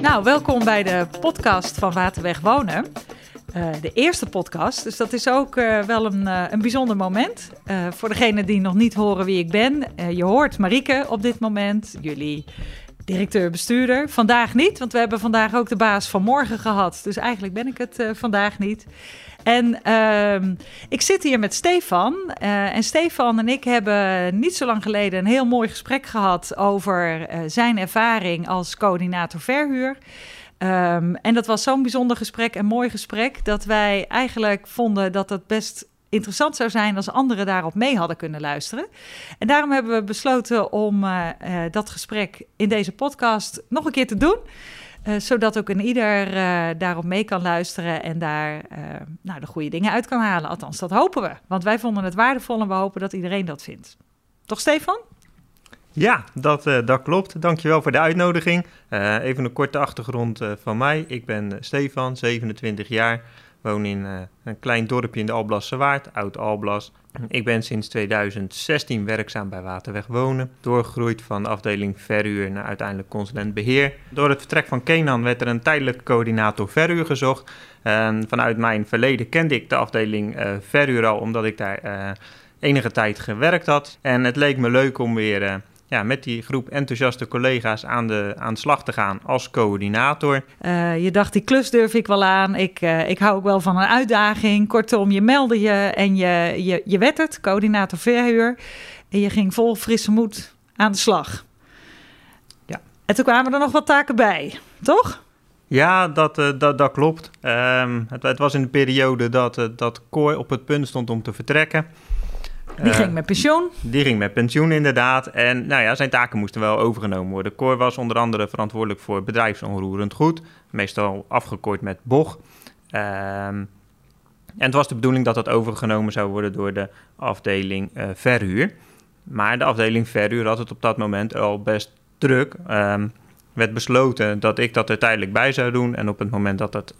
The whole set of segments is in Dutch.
Nou, welkom bij de podcast van Waterweg Wonen. Uh, de eerste podcast, dus dat is ook uh, wel een, uh, een bijzonder moment. voor degenen die nog niet horen wie ik ben. je hoort Marieke op dit moment, jullie directeur-bestuurder. Vandaag niet, want we hebben vandaag ook de baas van morgen gehad. Dus eigenlijk ben ik het vandaag niet. En uh, ik zit hier met Stefan. Uh, en Stefan en ik hebben niet zo lang geleden een heel mooi gesprek gehad over uh, zijn ervaring als coördinator verhuur. Um, en dat was zo'n bijzonder gesprek en mooi gesprek dat wij eigenlijk vonden dat het best interessant zou zijn als anderen daarop mee hadden kunnen luisteren. En daarom hebben we besloten om uh, dat gesprek in deze podcast nog een keer te doen. Uh, zodat ook een ieder daarop mee kan luisteren en daar nou, de goede dingen uit kan halen. Althans, dat hopen we. Want wij vonden het waardevol en we hopen dat iedereen dat vindt. Toch, Stefan? Ja, dat, dat klopt. Dankjewel voor de uitnodiging. even een korte achtergrond van mij. Ik ben Stefan, 27 jaar. Woon in een klein dorpje in de Alblasse Waard, Oud-Alblas. Ik ben sinds 2016 werkzaam bij Waterweg Wonen, doorgegroeid van afdeling verhuur naar uiteindelijk consulent beheer. Door het vertrek van Kenan werd er een tijdelijke coördinator verhuur gezocht. Vanuit mijn verleden kende ik de afdeling uh, verhuur al, omdat ik daar uh, enige tijd gewerkt had. En het leek me leuk om weer ja, met die groep enthousiaste collega's aan de, aan de slag te gaan als coördinator. Uh, je dacht, die klus durf ik wel aan. Ik, uh, ik hou ook wel van een uitdaging. Kortom, je meldde je en je, je, je werd het, coördinator verhuur. En je ging vol frisse moed aan de slag. Ja. En toen kwamen er nog wat taken bij, toch? Ja, dat, uh, dat, dat klopt. Um, het, het, was in de periode dat, dat Kooi op het punt stond om te vertrekken. Die ging met pensioen? Die ging met pensioen, inderdaad. En nou ja, zijn taken moesten wel overgenomen worden. Cor was onder andere verantwoordelijk voor bedrijfsonroerend goed. Meestal afgekort met BOG. Um, en het was de bedoeling dat dat overgenomen zou worden door de afdeling uh, verhuur. Maar de afdeling verhuur had het op dat moment al best druk. Um, werd besloten dat ik dat er tijdelijk bij zou doen. En op het moment dat dat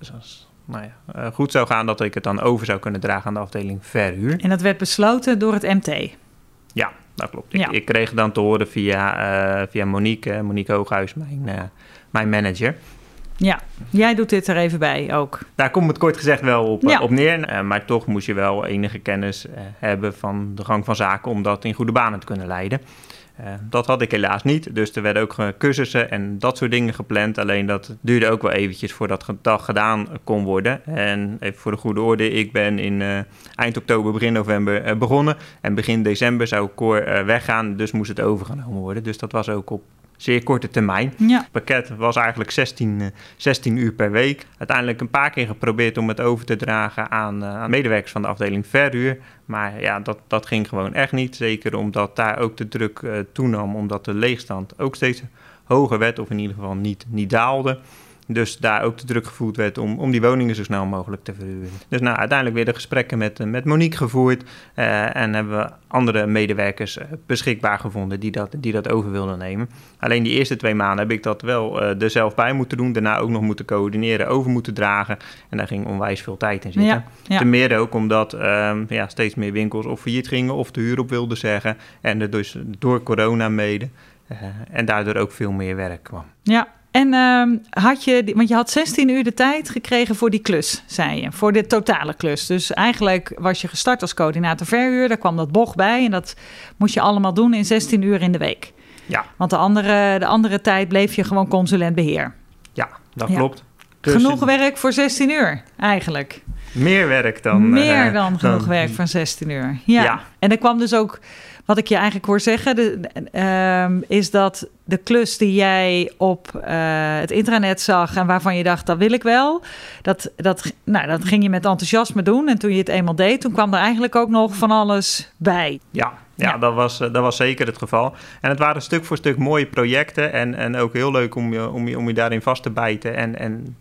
nou ja, uh, goed zou gaan, dat ik het dan over zou kunnen dragen aan de afdeling verhuur. En dat werd besloten door het MT? Ja, dat klopt. Ik, ja. ik kreeg dan te horen via, uh, via Monique, Monique Hooghuis, mijn, uh, mijn manager. Ja, jij doet dit er even bij ook. Daar komt het kort gezegd wel op, ja. op neer. Uh, maar toch moest je wel enige kennis hebben van de gang van zaken om dat in goede banen te kunnen leiden. Uh, dat had ik helaas niet, dus er werden ook cursussen en dat soort dingen gepland. Alleen dat duurde ook wel eventjes voordat dat gedaan kon worden. En even voor de goede orde, ik ben in uh, eind oktober, begin november begonnen. En begin december zou Cor weggaan, dus moest het overgenomen worden. Dus dat was ook op zeer korte termijn. Ja. Het pakket was eigenlijk 16, 16 uur per week. Uiteindelijk een paar keer geprobeerd om het over te dragen aan, aan medewerkers van de afdeling verhuur. Maar ja, dat, dat ging gewoon echt niet. Zeker omdat daar ook de druk uh, toenam, omdat de leegstand ook steeds hoger werd, of in ieder geval niet, niet daalde. Dus daar ook de druk gevoeld werd om, om die woningen zo snel mogelijk te verhuren. Dus nou, uiteindelijk weer de gesprekken met, met Monique gevoerd. Uh, en hebben we andere medewerkers uh, beschikbaar gevonden die dat, die dat over wilden nemen. Alleen die eerste twee maanden heb ik dat wel uh, er zelf bij moeten doen. Daarna ook nog moeten coördineren, over moeten dragen. En daar ging onwijs veel tijd in zitten. Ja, ja. Ten meer ook omdat um, ja, steeds meer winkels of failliet gingen of de huur op wilden zeggen. En er dus door corona mede. en daardoor ook veel meer werk kwam. Ja, en uh, had je, want je had 16 uur de tijd gekregen voor die klus, zei je, voor de totale klus. Dus eigenlijk was je gestart als coördinator verhuur, daar kwam dat bocht bij en dat moest je allemaal doen in 16 uur in de week. Ja. Want de andere, de andere tijd bleef je gewoon consulent beheer. Ja, dat ja. klopt. Dus genoeg werk voor 16 uur, eigenlijk. Meer werk dan. Meer uh, dan genoeg werk van 16 uur. Ja. ja. En er kwam dus ook wat ik je eigenlijk hoor zeggen, de, uh, is dat de klus die jij op uh, het intranet zag en waarvan je dacht, dat wil ik wel, dat, dat, nou, dat ging je met enthousiasme doen. En toen je het eenmaal deed, toen kwam er eigenlijk ook nog van alles bij. Ja, ja, ja. Dat, was, dat was zeker het geval. En het waren stuk voor stuk mooie projecten en, en ook heel leuk om je, om, je, om je daarin vast te bijten en, en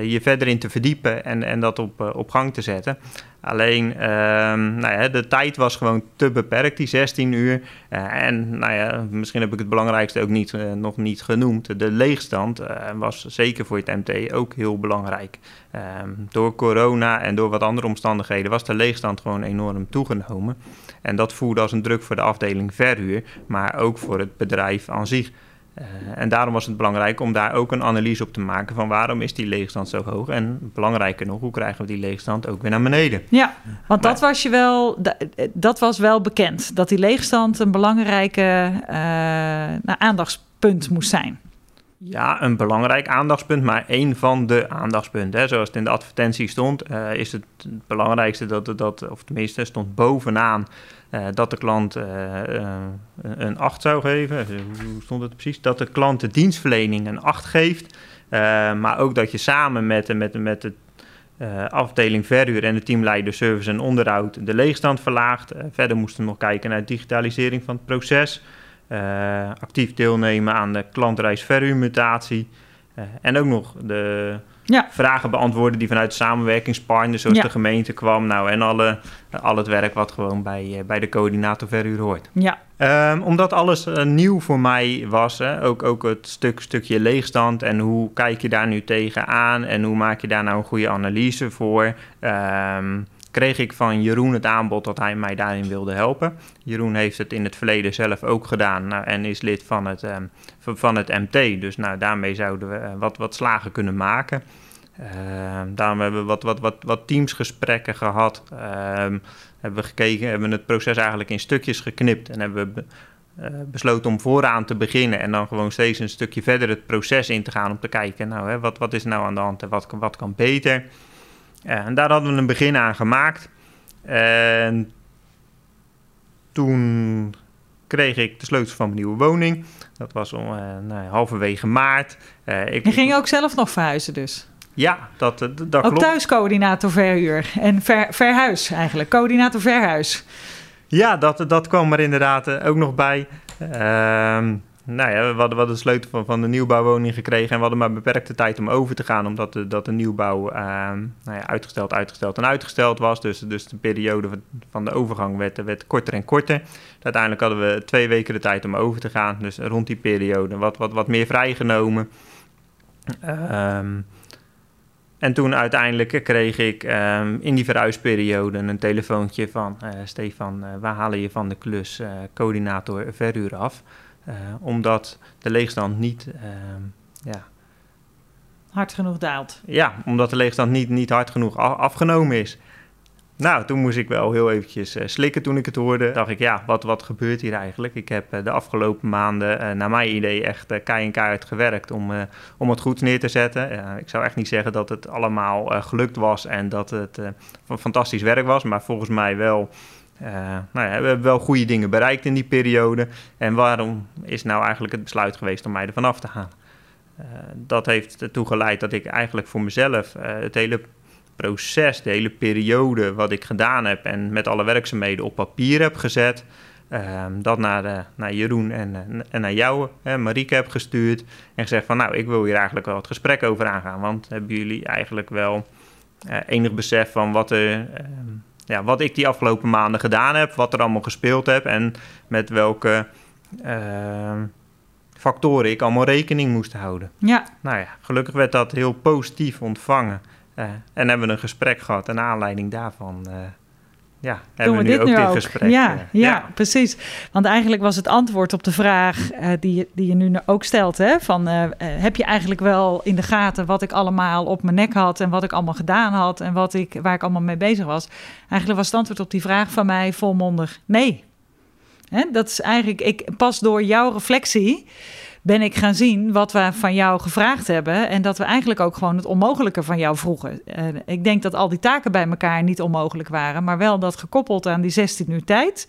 je verder in te verdiepen en, en dat op, op gang te zetten. Alleen, ehm, nou ja, de tijd was gewoon te beperkt, die 16 uur. en nou ja, misschien heb ik het belangrijkste ook niet, nog niet genoemd. De leegstand was zeker voor het MT ook heel belangrijk. Ehm, door corona en door wat andere omstandigheden was de leegstand gewoon enorm toegenomen. En dat voerde als een druk voor de afdeling verhuur, maar ook voor het bedrijf aan zich. Uh, en daarom was het belangrijk om daar ook een analyse op te maken van waarom is die leegstand zo hoog en belangrijker nog, hoe krijgen we die leegstand ook weer naar beneden. Ja, want dat was je wel, dat was wel bekend, dat die leegstand een belangrijke uh, aandachtspunt moest zijn. Ja, een belangrijk aandachtspunt, maar één van de aandachtspunten. Hè. Zoals het in de advertentie stond, uh, is het, belangrijkste dat, dat, of tenminste stond bovenaan uh, dat de klant uh, een 8 zou geven. Hoe stond het precies? Dat de klant de dienstverlening een 8 geeft. maar ook dat je samen met, met, met de afdeling verhuur en de teamleider service en onderhoud de leegstand verlaagt. verder moesten we nog kijken naar digitalisering van het proces. Uh, actief deelnemen aan de klantreisverhuurmutatie. Uh, en ook nog de ja. vragen beantwoorden die vanuit samenwerkingspartners, zoals de gemeente kwam. Nou, en alle, al het werk wat gewoon bij, bij de coördinator verhuur hoort. Ja. Um, omdat alles nieuw voor mij was, hè, ook, ook het stuk, stukje leegstand en hoe kijk je daar nu tegenaan en hoe maak je daar nou een goede analyse voor. Um, kreeg ik van Jeroen het aanbod dat hij mij daarin wilde helpen. Jeroen heeft het in het verleden zelf ook gedaan nou, en is lid van het, um, van het MT. Dus nou, daarmee zouden we uh, wat, wat slagen kunnen maken. Uh, daarom hebben we wat, wat, wat, wat teamsgesprekken gehad. Uh, hebben we gekeken, hebben we het proces eigenlijk in stukjes geknipt en hebben we uh, besloten om vooraan te beginnen en dan gewoon steeds een stukje verder het proces in te gaan om te kijken, nou, hè, wat, wat is nou aan de hand en wat, wat kan beter. En daar hadden we een begin aan gemaakt. En toen kreeg ik de sleutels van mijn nieuwe woning. Dat was om uh, nou, halverwege maart. Uh, ik, je ging ook zelf nog verhuizen dus? Ja, dat, dat, dat ook klopt. Ook thuiscoördinator verhuur en ver, verhuis eigenlijk. Coördinator verhuis. Ja, dat, dat kwam er inderdaad ook nog bij. Ehm, nou ja, we hadden, we de sleutel van, van de nieuwbouwwoning gekregen en we hadden maar beperkte tijd om over te gaan, omdat de, dat de nieuwbouw uh, nou ja, uitgesteld, uitgesteld en uitgesteld was. Dus, dus de periode van de overgang werd, werd korter en korter. Uiteindelijk hadden we twee weken de tijd om over te gaan, dus rond die periode wat, wat, wat meer vrijgenomen. Um, en toen uiteindelijk kreeg ik um, in die verhuisperiode een telefoontje van uh, Stefan, uh, waar halen je van de klus uh, coördinator verhuur af? Uh, omdat de leegstand niet uh, ja, hard genoeg daalt. Ja, omdat de leegstand niet, niet hard genoeg afgenomen is. Nou, toen moest ik wel heel eventjes uh, slikken toen ik het hoorde. Dacht ik, ja, wat, wat gebeurt hier eigenlijk? Ik heb uh, de afgelopen maanden, naar mijn idee, echt uh, kei en kaart gewerkt om, om het goed neer te zetten. ik zou echt niet zeggen dat het allemaal gelukt was en dat het fantastisch werk was, maar volgens mij wel uh, nou ja, we hebben wel goede dingen bereikt in die periode. En waarom is nou eigenlijk het besluit geweest om mij ervan af te halen? Uh, dat heeft ertoe geleid dat ik eigenlijk voor mezelf uh, het hele proces, de hele periode wat ik gedaan heb en met alle werkzaamheden op papier heb gezet. Ehm, dat naar, naar Jeroen en, en naar jou, hè, heb gestuurd. En gezegd van nou, ik wil hier eigenlijk wel het gesprek over aangaan. Want hebben jullie eigenlijk wel enig besef van wat er ehm, ja, wat ik die afgelopen maanden gedaan heb, wat er allemaal gespeeld heb en met welke uh, factoren ik allemaal rekening moest houden. Ja. Nou ja, gelukkig werd dat heel positief ontvangen. Uh, en hebben we een gesprek gehad en aanleiding daarvan uh, ja, hebben we, nu dit ook nu dit gesprek. Ja, ja, ja, precies. Want eigenlijk was het antwoord op de vraag uh, die, die je nu ook stelt: hè, van, uh, heb je eigenlijk wel in de gaten wat ik allemaal op mijn nek had en wat ik allemaal gedaan had en wat ik, waar ik allemaal mee bezig was? Eigenlijk was het antwoord op die vraag van mij volmondig: nee. Hè, dat is eigenlijk, ik, pas door jouw reflectie ben ik gaan zien wat we van jou gevraagd hebben. En dat we eigenlijk ook gewoon het onmogelijke van jou vroegen. Ik denk dat al die taken bij elkaar niet onmogelijk waren, maar wel dat gekoppeld aan die 16 uur tijd.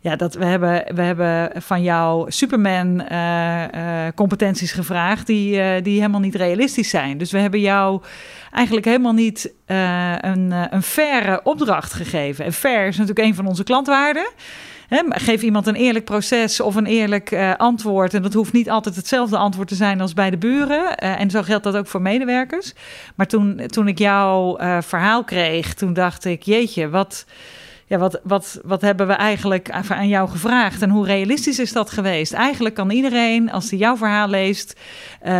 Ja, dat we hebben, we hebben van jou Superman-competenties uh, uh, gevraagd die, die helemaal niet realistisch zijn. Dus we hebben jou eigenlijk helemaal niet een, een faire opdracht gegeven. En fair is natuurlijk een van onze klantwaarden. Geef iemand een eerlijk proces of een eerlijk uh, antwoord. En dat hoeft niet altijd hetzelfde antwoord te zijn als bij de buren. Uh, en zo geldt dat ook voor medewerkers. Maar toen, toen ik jouw uh, verhaal kreeg, toen dacht ik, jeetje, wat ja, wat, wat, wat hebben we eigenlijk aan jou gevraagd en hoe realistisch is dat geweest? Eigenlijk kan iedereen, als hij jouw verhaal leest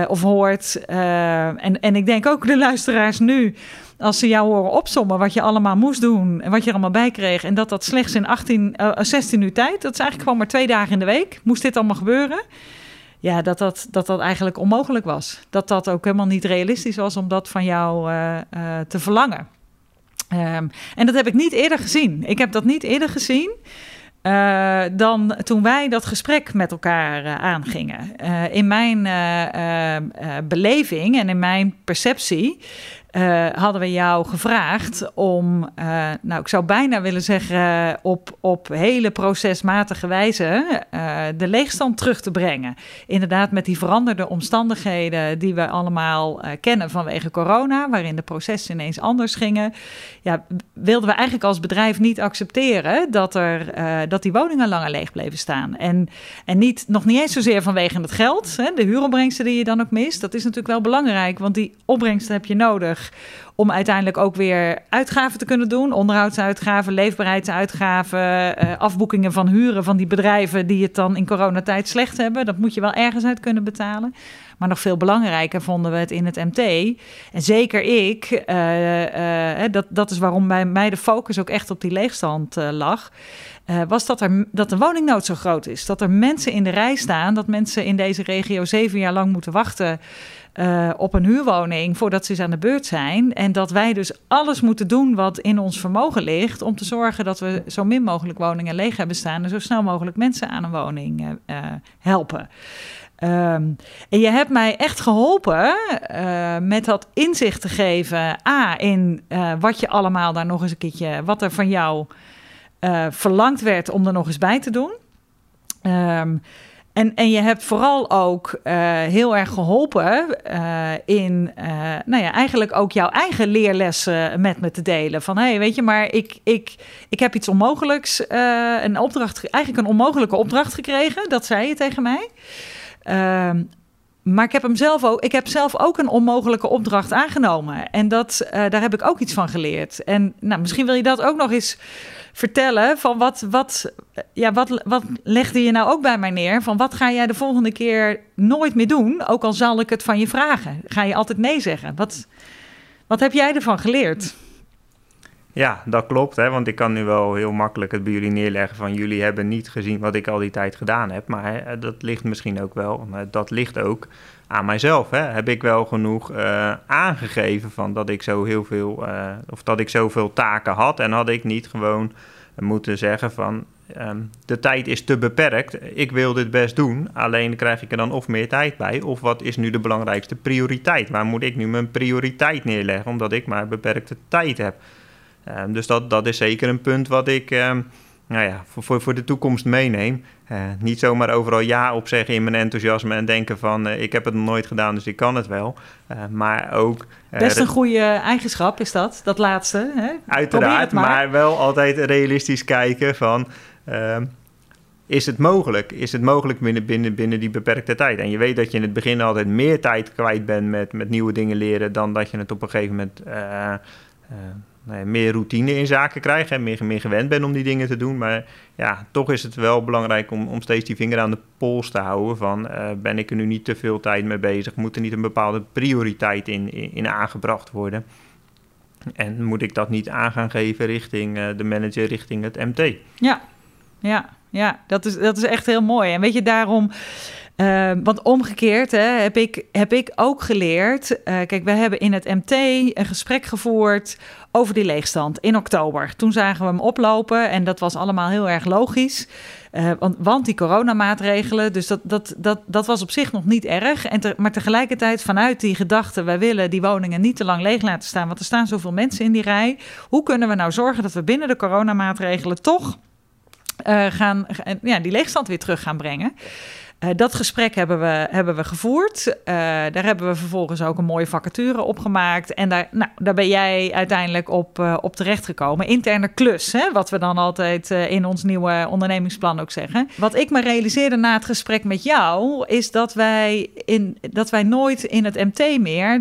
of hoort, en, en ik denk ook de luisteraars nu, als ze jou horen opsommen wat je allemaal moest doen en wat je er allemaal bij kreeg, en dat dat slechts in 18, uh, 16 uur tijd, dat is eigenlijk gewoon maar twee dagen in de week, moest dit allemaal gebeuren. Ja, dat dat, dat dat eigenlijk onmogelijk was. Dat dat ook helemaal niet realistisch was om dat van jou te verlangen. Um, en dat heb ik niet eerder gezien. Ik heb dat niet eerder gezien. Dan toen wij dat gesprek met elkaar uh, aangingen. In mijn beleving en in mijn perceptie uh, hadden we jou gevraagd om, uh, nou ik zou bijna willen zeggen, op, op hele procesmatige wijze uh, de leegstand terug te brengen. Inderdaad, met die veranderde omstandigheden die we allemaal kennen vanwege corona, waarin de processen ineens anders gingen. Ja, wilden we eigenlijk als bedrijf niet accepteren dat, er, dat die woningen langer leeg bleven staan. En, en niet, nog niet eens zozeer vanwege het geld, hè, de huuropbrengsten die je dan ook mist. Dat is natuurlijk wel belangrijk, want die opbrengsten heb je nodig om uiteindelijk ook weer uitgaven te kunnen doen. Onderhoudsuitgaven, leefbaarheidsuitgaven, uh, afboekingen van huren van die bedrijven die het dan in coronatijd slecht hebben. Dat moet je wel ergens uit kunnen betalen. Maar nog veel belangrijker vonden we het in het MT. En zeker ik, uh, uh, dat, dat is waarom bij mij de focus ook echt op die leegstand lag. was dat, er, dat de woningnood zo groot is. Dat er mensen in de rij staan, dat mensen in deze regio zeven jaar lang moeten wachten uh, op een huurwoning voordat ze eens aan de beurt zijn. En dat wij dus alles moeten doen wat in ons vermogen ligt om te zorgen dat we zo min mogelijk woningen leeg hebben staan en zo snel mogelijk mensen aan een woning uh, uh, helpen. Um, en je hebt mij echt geholpen met dat inzicht te geven. A, in wat je allemaal daar nog eens een keertje, wat er van jou verlangd werd om er nog eens bij te doen. Um, en, en je hebt vooral ook uh, heel erg geholpen uh, in, uh, nou ja, eigenlijk ook jouw eigen leerlessen met me te delen. Van hé, hey, weet je, maar ik, ik, ik heb iets onmogelijks, een opdracht, eigenlijk een onmogelijke opdracht gekregen. Dat zei je tegen mij. Maar ik heb hem zelf ook. Ik heb zelf ook een onmogelijke opdracht aangenomen. En dat, daar heb ik ook iets van geleerd. En nou, misschien wil je dat ook nog eens vertellen van wat, wat, ja, wat, wat legde je nou ook bij mij neer? Van wat ga jij de volgende keer nooit meer doen? Ook al zal ik het van je vragen. Ga je altijd nee zeggen? Wat, wat heb jij ervan geleerd? Ja, dat klopt. Hè? Want ik kan nu wel heel makkelijk het bij jullie neerleggen van jullie hebben niet gezien wat ik al die tijd gedaan heb. Maar dat ligt misschien ook wel. Dat ligt ook aan mijzelf. Hè? Heb ik wel genoeg uh, aangegeven van dat ik zo heel veel uh, of dat ik zoveel taken had. En had ik niet gewoon moeten zeggen van um, de tijd is te beperkt. Ik wil dit best doen. Alleen krijg ik er dan of meer tijd bij. Of wat is nu de belangrijkste prioriteit? Waar moet ik nu mijn prioriteit neerleggen? Omdat ik maar beperkte tijd heb. Um, dus dat, dat is zeker een punt wat ik um, nou ja, voor, voor, voor de toekomst meeneem. Uh, niet zomaar overal ja op zeggen in mijn enthousiasme en denken van uh, ik heb het nog nooit gedaan, dus ik kan het wel. Uh, maar ook. Best een goede eigenschap is dat, dat laatste. Hè? Uiteraard, maar. maar. wel altijd realistisch kijken van. Ehm, is het mogelijk? Is het mogelijk binnen, binnen, binnen die beperkte tijd? En je weet dat je in het begin altijd meer tijd kwijt bent met, met nieuwe dingen leren dan dat je het op een gegeven moment nou meer routine in zaken krijgen en meer, gewend ben om die dingen te doen. Maar ja, toch is het wel belangrijk om, om steeds die vinger aan de pols te houden van uh, ben ik er nu niet te veel tijd mee bezig? Moet er niet een bepaalde prioriteit in, in, aangebracht worden? En moet ik dat niet aan gaan geven richting uh, de manager, richting het MT? Ja, ja, ja dat, is, dat is echt heel mooi. En weet je, daarom uh, want omgekeerd hè, heb, ik, heb ik ook geleerd. Uh, kijk, we hebben in het MT een gesprek gevoerd over die leegstand in oktober. Toen zagen we hem oplopen en dat was allemaal heel erg logisch. Uh, want, want, die coronamaatregelen, dus dat, dat, dat, dat was op zich nog niet erg. En maar tegelijkertijd vanuit die gedachte, wij willen die woningen niet te lang leeg laten staan, want er staan zoveel mensen in die rij. Hoe kunnen we nou zorgen dat we binnen de coronamaatregelen toch uh, gaan, ja, die leegstand weer terug gaan brengen? Uh, dat gesprek hebben we, hebben we gevoerd. Uh, daar hebben we vervolgens ook een mooie vacature op gemaakt. En daar, nou, daar ben jij uiteindelijk op, uh, op terechtgekomen. Interne klus, hè, wat we dan altijd in ons nieuwe ondernemingsplan ook zeggen. Wat ik me realiseerde na het gesprek met jou, is dat wij, in, dat wij nooit in het MT meer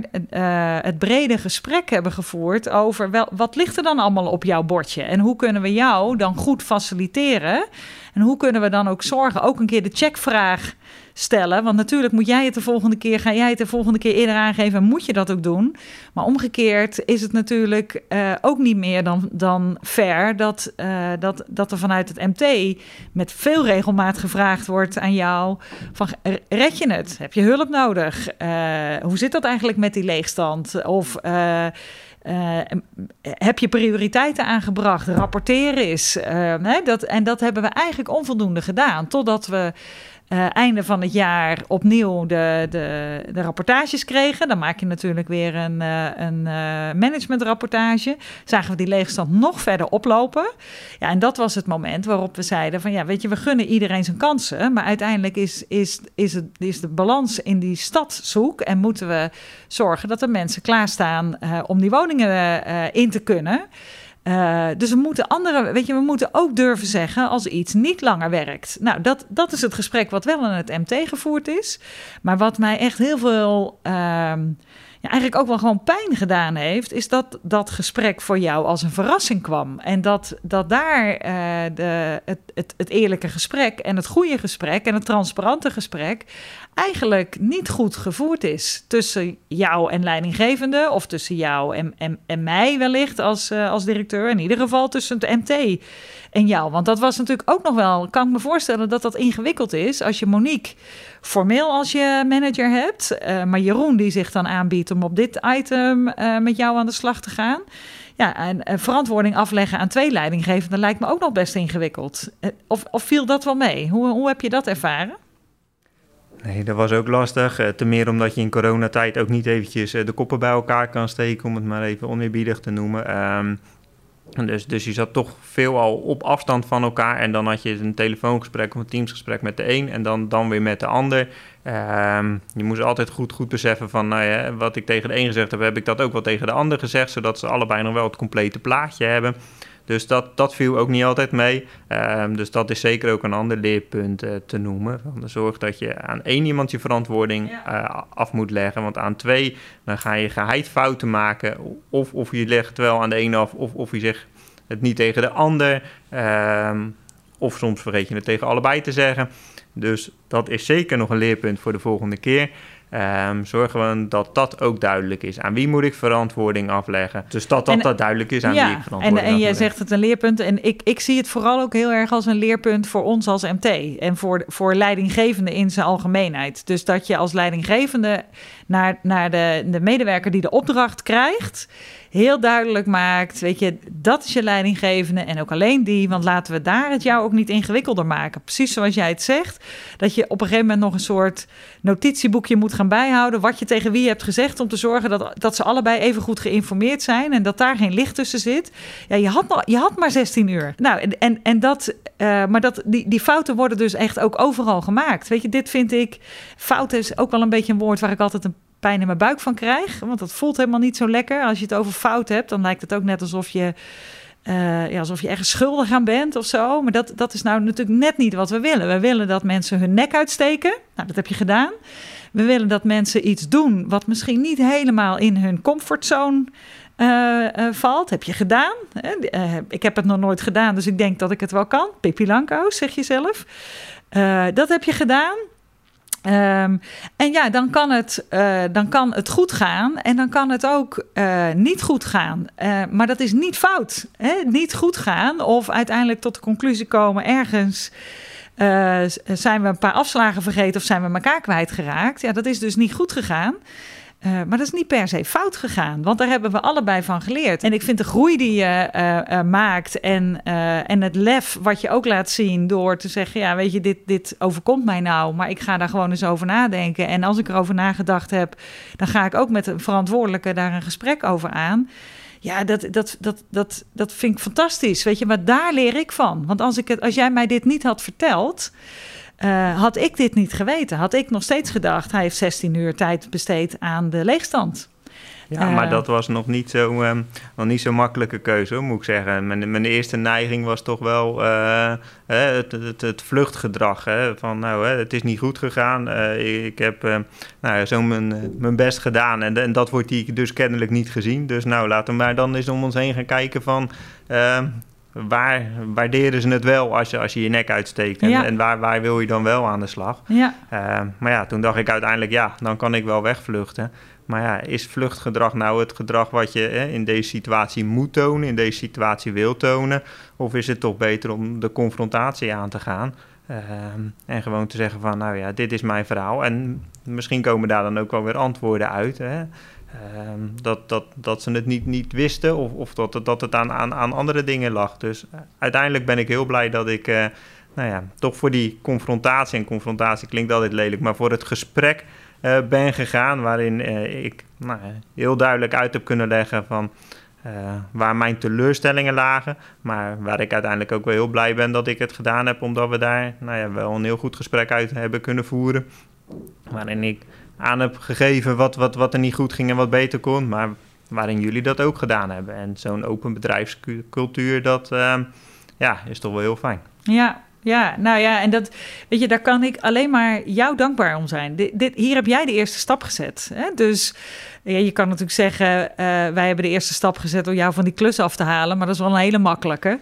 het brede gesprek hebben gevoerd over wel, wat ligt er dan allemaal op jouw bordje en hoe kunnen we jou dan goed faciliteren. En hoe kunnen we dan ook zorgen, ook een keer de checkvraag stellen. Want natuurlijk moet jij het de volgende keer, ga jij het de volgende keer eerder aangeven en moet je dat ook doen. Maar omgekeerd is het natuurlijk uh, ook niet meer dan, dan fair dat, uh, dat, dat er vanuit het MT met veel regelmaat gevraagd wordt aan jou van red je het? Heb je hulp nodig? Uh, hoe zit dat eigenlijk met die leegstand? Of uh, heb je prioriteiten aangebracht? Rapporteren is. Hè, dat, en dat hebben we eigenlijk onvoldoende gedaan. Totdat we uh, einde van het jaar opnieuw de, de, de, rapportages kregen. Dan maak je natuurlijk weer een, uh, een uh, managementrapportage. Zagen we die leegstand nog verder oplopen. Ja, en dat was het moment waarop we zeiden van ja, weet je, we gunnen iedereen zijn kansen. Maar uiteindelijk is, is, is, het, is de balans in die stad zoek. En moeten we zorgen dat de mensen klaarstaan om die woningen in te kunnen. Uh, dus we moeten andere, weet je, we moeten ook durven zeggen als iets niet langer werkt. Nou, dat, dat is het gesprek wat wel in het MT gevoerd is. Maar wat mij echt heel veel, uh, ja, eigenlijk ook wel gewoon pijn gedaan heeft, is dat dat gesprek voor jou als een verrassing kwam. En dat, dat daar uh, de, het, het eerlijke gesprek en het goede gesprek en het transparante gesprek eigenlijk niet goed gevoerd is tussen jou en leidinggevende, of tussen jou en, en, en mij wellicht als, uh, als directeur, in ieder geval tussen het MT en jou. Want dat was natuurlijk ook nog wel, kan ik me voorstellen dat dat ingewikkeld is als je Monique formeel als je manager hebt, uh, maar Jeroen die zich dan aanbiedt om op dit item uh, met jou aan de slag te gaan. Ja, en, en verantwoording afleggen aan twee leidinggevenden lijkt me ook nog best ingewikkeld. Of, of viel dat wel mee? Hoe, hoe heb je dat ervaren? Nee, dat was ook lastig. Uh, ten meer omdat je in coronatijd ook niet eventjes uh, de koppen bij elkaar kan steken, om het maar even oneerbiedig te noemen. Um, dus, dus je zat toch veel al op afstand van elkaar. En dan had je een telefoongesprek of een teamsgesprek met de een en dan, dan weer met de ander. Um, je moest altijd goed, goed beseffen van nou wat ik tegen de een gezegd heb, heb ik dat ook wel tegen de ander gezegd. Zodat ze allebei nog wel het complete plaatje hebben. Dus dat, dat viel ook niet altijd mee. Um, dus dat is zeker ook een ander leerpunt uh, te noemen. Van de zorg dat je aan één iemand je verantwoording ja. uh, af moet leggen. Want aan twee, dan ga je geheid fouten maken. Of, of je legt het wel aan de een af, of, of je zegt het niet tegen de ander. Um, of soms vergeet je het tegen allebei te zeggen. Dus dat is zeker nog een leerpunt voor de volgende keer. Um, zorgen we dat dat ook duidelijk is. Aan wie moet ik verantwoording afleggen? Dus dat dat, en, dat duidelijk is aan ja, wie ik verantwoording En, en jij zegt het een leerpunt. En ik, ik zie het vooral ook heel erg als een leerpunt voor ons als MT. En voor, voor leidinggevende in zijn algemeenheid. Dus dat je als leidinggevende naar, naar de, de medewerker die de opdracht krijgt heel duidelijk maakt, weet je, dat is je leidinggevende en ook alleen die, want laten we daar het jou ook niet ingewikkelder maken. Precies zoals jij het zegt, dat je op een gegeven moment nog een soort notitieboekje moet gaan bijhouden, wat je tegen wie hebt gezegd, om te zorgen dat, dat ze allebei even goed geïnformeerd zijn en dat daar geen licht tussen zit. Ja, je had, nog, je had maar 16 uur. Nou, en, en, en dat, uh, maar dat, die, die fouten worden dus echt ook overal gemaakt. Weet je, dit vind ik, fout is ook wel een beetje een woord waar ik altijd een pijn in mijn buik van krijg. Want dat voelt helemaal niet zo lekker. Als je het over fout hebt, dan lijkt het ook net alsof je, uh, ja, alsof je ergens schuldig aan bent of zo. Maar dat, dat is nou natuurlijk net niet wat we willen. We willen dat mensen hun nek uitsteken. Nou, dat heb je gedaan. We willen dat mensen iets doen wat misschien niet helemaal in hun comfortzone uh, uh, valt. Heb je gedaan? Ik heb het nog nooit gedaan, dus ik denk dat ik het wel kan. Pippi zeg je zelf. dat heb je gedaan. Um, en ja, dan kan, het, uh, dan kan het goed gaan en dan kan het ook uh, niet goed gaan. Uh, maar dat is niet fout. Hè? Niet goed gaan of uiteindelijk tot de conclusie komen ergens. zijn we een paar afslagen vergeten of zijn we elkaar kwijtgeraakt? Ja, dat is dus niet goed gegaan. Uh, maar dat is niet per se fout gegaan, want daar hebben we allebei van geleerd. En ik vind de groei die je uh, uh, maakt en, en het lef wat je ook laat zien door te zeggen: ja, weet je, dit, dit overkomt mij nou, maar ik ga daar gewoon eens over nadenken. En als ik erover nagedacht heb, dan ga ik ook met een verantwoordelijke daar een gesprek over aan. Ja, dat, dat, dat, dat, dat vind ik fantastisch. Weet je, maar daar leer ik van. Want als, ik het, als jij mij dit niet had verteld. Had ik dit niet geweten, had ik nog steeds gedacht, hij heeft 16 uur tijd besteed aan de leegstand. Ja, maar dat was nog niet zo, um, nog niet zo makkelijke keuze, moet ik zeggen. Mijn, mijn eerste neiging was toch wel uh, het, het, het, vluchtgedrag. Hè, van nou, hè, het is niet goed gegaan. Uh, ik heb uh, nou, zo mijn, mijn best gedaan. En, en dat wordt die dus kennelijk niet gezien. Dus nou, laten we maar dan eens om ons heen gaan kijken van ehm, waar waarderen ze het wel als je als je, je nek uitsteekt? En, ja. en waar, waar wil je dan wel aan de slag? Ja. Uh, maar ja, toen dacht ik uiteindelijk, ja, dan kan ik wel wegvluchten. Maar ja, is vluchtgedrag nou het gedrag wat je hè, in deze situatie moet tonen, in deze situatie wil tonen? Of is het toch beter om de confrontatie aan te gaan? Uh, en gewoon te zeggen van, nou ja, dit is mijn verhaal. En misschien komen daar dan ook wel weer antwoorden uit. Hè? Uh, dat, dat, dat ze het niet, niet wisten of, of dat, dat het aan, aan, aan andere dingen lag. Dus uh, uiteindelijk ben ik heel blij dat ik, uh, nou ja, toch voor die confrontatie, en confrontatie klinkt altijd lelijk, maar voor het gesprek uh, ben gegaan. Waarin ik nou, heel duidelijk uit heb kunnen leggen van waar mijn teleurstellingen lagen. Maar waar ik uiteindelijk ook wel heel blij ben dat ik het gedaan heb. Omdat we daar nou ja, wel een heel goed gesprek uit hebben kunnen voeren. Waarin ik aan heb gegeven wat, wat, wat er niet goed ging en wat beter kon. Maar waarin jullie dat ook gedaan hebben. En zo'n open bedrijfscultuur, dat ja, is toch wel heel fijn. Ja, ja, nou ja, en dat, weet je, daar kan ik alleen maar jou dankbaar om zijn. Dit, hier heb jij de eerste stap gezet. Hè? Dus ja, je kan natuurlijk zeggen, uh, wij hebben de eerste stap gezet door jou van die klus af te halen, maar dat is wel een hele makkelijke.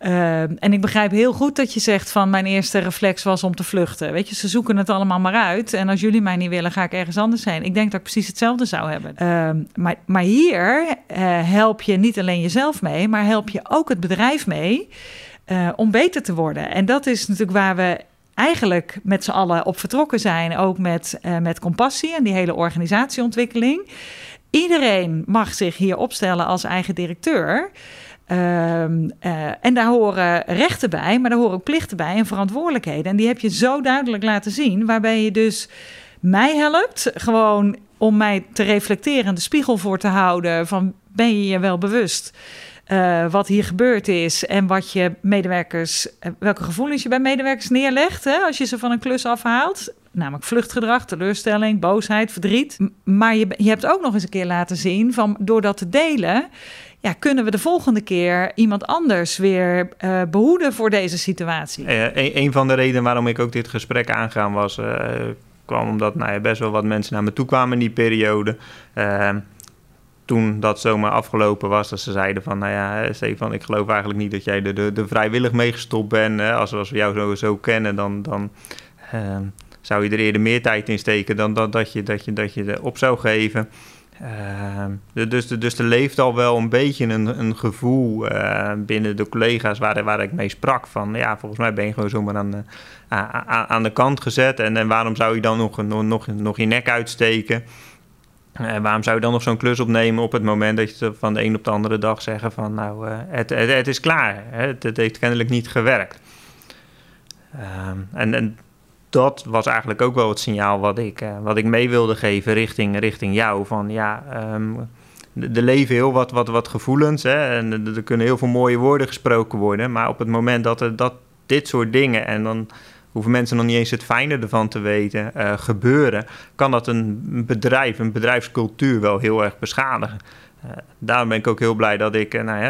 Uh, en ik begrijp heel goed dat je zegt van mijn eerste reflex was om te vluchten. Weet je, ze zoeken het allemaal maar uit. En als jullie mij niet willen, ga ik ergens anders zijn. Ik denk dat ik precies hetzelfde zou hebben. Uh, maar, maar hier help je niet alleen jezelf mee, maar help je ook het bedrijf mee uh, om beter te worden. En dat is natuurlijk waar we eigenlijk met z'n allen op vertrokken zijn, ook met, uh, met compassie en die hele organisatieontwikkeling. Iedereen mag zich hier opstellen als eigen directeur. Uh, uh, en daar horen rechten bij, maar daar horen ook plichten bij en verantwoordelijkheden. En die heb je zo duidelijk laten zien, waarbij je dus mij helpt, gewoon om mij te reflecteren, de spiegel voor te houden van ben je je wel bewust uh, wat hier gebeurd is en wat je medewerkers, eh, welke gevoelens je bij medewerkers neerlegt hè, als je ze van een klus afhaalt. Namelijk vluchtgedrag, teleurstelling, boosheid, verdriet. Maar je, je hebt ook nog eens een keer laten zien van door dat te delen. Ja, kunnen we de volgende keer iemand anders weer uh, behoeden voor deze situatie? Uh, een, van de redenen waarom ik ook dit gesprek aangaan was, kwam omdat nou ja, best wel wat mensen naar me toe kwamen in die periode toen dat zomaar afgelopen was, dat ze zeiden van, nou ja, Stefan, ik geloof eigenlijk niet dat jij er de, de, vrijwillig meegestopt bent. Hè? Als, als we jou zo, zo kennen, dan, dan uh, zou je er eerder meer tijd in steken dan dat, dat, je, dat, je, dat je op zou geven. Uh, dus, dus er leeft al wel een beetje een, een gevoel uh, binnen de collega's waar, waar ik mee sprak. Van ja, volgens mij ben je gewoon zomaar aan, aan, aan de kant gezet. En, en waarom zou je dan nog, nog, nog, nog je nek uitsteken? Uh, waarom zou je dan nog zo'n klus opnemen op het moment dat je van de een op de andere dag zeggen van nou, uh, het, het, is klaar. Het, heeft kennelijk niet gewerkt. Um, en, en, dat was eigenlijk ook wel het signaal wat ik, uh, wat ik mee wilde geven richting, richting jou. Van ja, um, er leven heel wat, wat, wat gevoelens hè? en er kunnen heel veel mooie woorden gesproken worden. Maar op het moment dat, er, dat dit soort dingen en dan hoeven mensen nog niet eens het fijne ervan te weten, uh, gebeuren, kan dat een bedrijf, een bedrijfscultuur wel heel erg beschadigen. Uh, daarom ben ik ook heel blij dat ik uh, nou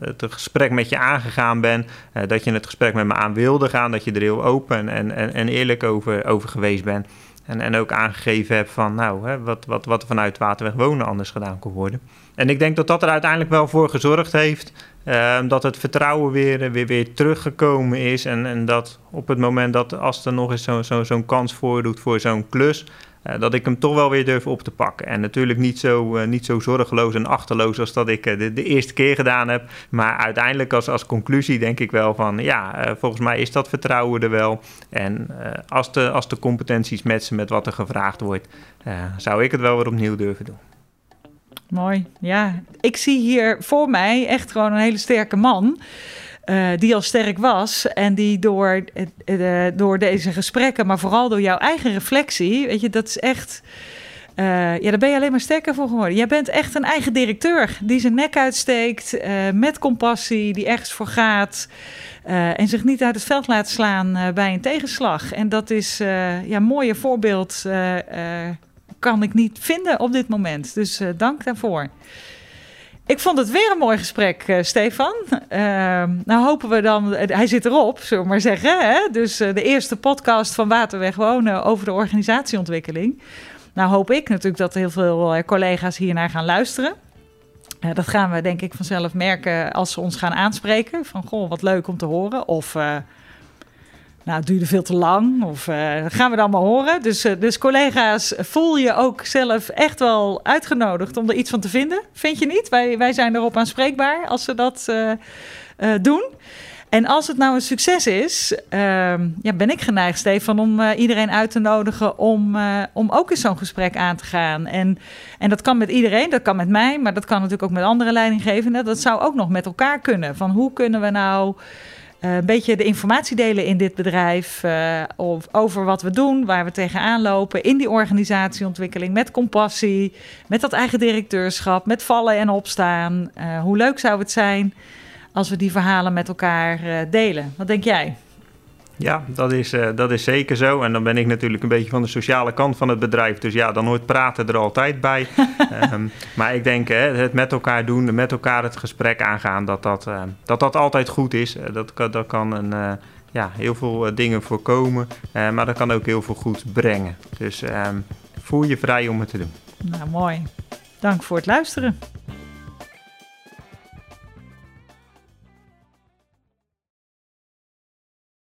het gesprek met je aangegaan ben. Dat je het gesprek met me aan wilde gaan. Dat je er heel open en, en, en eerlijk over, over geweest bent. En, en ook aangegeven hebt van nou, wat, wat, wat er vanuit Waterweg Wonen anders gedaan kon worden. En ik denk dat dat er uiteindelijk wel voor gezorgd heeft uh, dat het vertrouwen weer, weer, weer teruggekomen is. En, en dat op het moment dat als er nog eens zo'n zo, zo'n kans voordoet voor zo'n klus, uh, dat ik hem toch wel weer durf op te pakken. En natuurlijk niet zo, uh, niet zo zorgeloos en achterloos als dat ik de, de, eerste keer gedaan heb. Maar uiteindelijk als, als conclusie denk ik wel van ja, volgens mij is dat vertrouwen er wel. En als, de, als de competenties matchen met wat er gevraagd wordt, zou ik het wel weer opnieuw durven doen. Mooi. Ja, ik zie hier voor mij echt gewoon een hele sterke man. Uh, die al sterk was en die door, uh, door deze gesprekken, maar vooral door jouw eigen reflectie, weet je, dat is echt. Ja, daar ben je alleen maar sterker voor geworden. Jij bent echt een eigen directeur die zijn nek uitsteekt met compassie, die ergens voor gaat. en zich niet uit het veld laten slaan bij een tegenslag. En dat is ja, een mooie voorbeeld kan ik niet vinden op dit moment. Dus dank daarvoor. Ik vond het weer een mooi gesprek, uh, Stefan. Uh, nou hopen we dan, hij zit erop, zullen we maar zeggen. Hè? Dus de eerste podcast van Waterweg Wonen over de organisatieontwikkeling. Nou hoop ik natuurlijk dat heel veel eh, collega's hiernaar gaan luisteren. dat gaan we denk ik vanzelf merken als ze ons gaan aanspreken. Van, goh, wat leuk om te horen. Of nou, het duurde veel te lang. Of uh, gaan we dan maar horen. Dus, uh, dus collega's, voel je ook zelf echt wel uitgenodigd om er iets van te vinden. Vind je niet? Wij, wij zijn erop aanspreekbaar als ze dat uh, doen. En als het nou een succes is, ehm, ja, ben ik geneigd, Stefan, om iedereen uit te nodigen om, om ook eens zo'n gesprek aan te gaan. En, en dat kan met iedereen, dat kan met mij, maar dat kan natuurlijk ook met andere leidinggevenden. Dat zou ook nog met elkaar kunnen. Van hoe kunnen we nou uh, een beetje de informatie delen in dit bedrijf uh, over wat we doen, waar we tegenaan lopen in die organisatieontwikkeling met compassie, met dat eigen directeurschap, met vallen en opstaan. Uh, hoe leuk zou het zijn als we die verhalen met elkaar delen? Wat denk jij? Ja, dat is, uh, dat is zeker zo. En dan ben ik natuurlijk een beetje van de sociale kant van het bedrijf. Dus ja, dan hoort praten er altijd bij. um, maar ik denk hè, het met elkaar doen, met elkaar het gesprek aangaan, dat dat, uh, dat, dat altijd goed is. Uh, dat, dat kan een, ja, heel veel dingen voorkomen, maar dat kan ook heel veel goed brengen. Dus um, voel je vrij om het te doen. Nou, mooi. Dank voor het luisteren.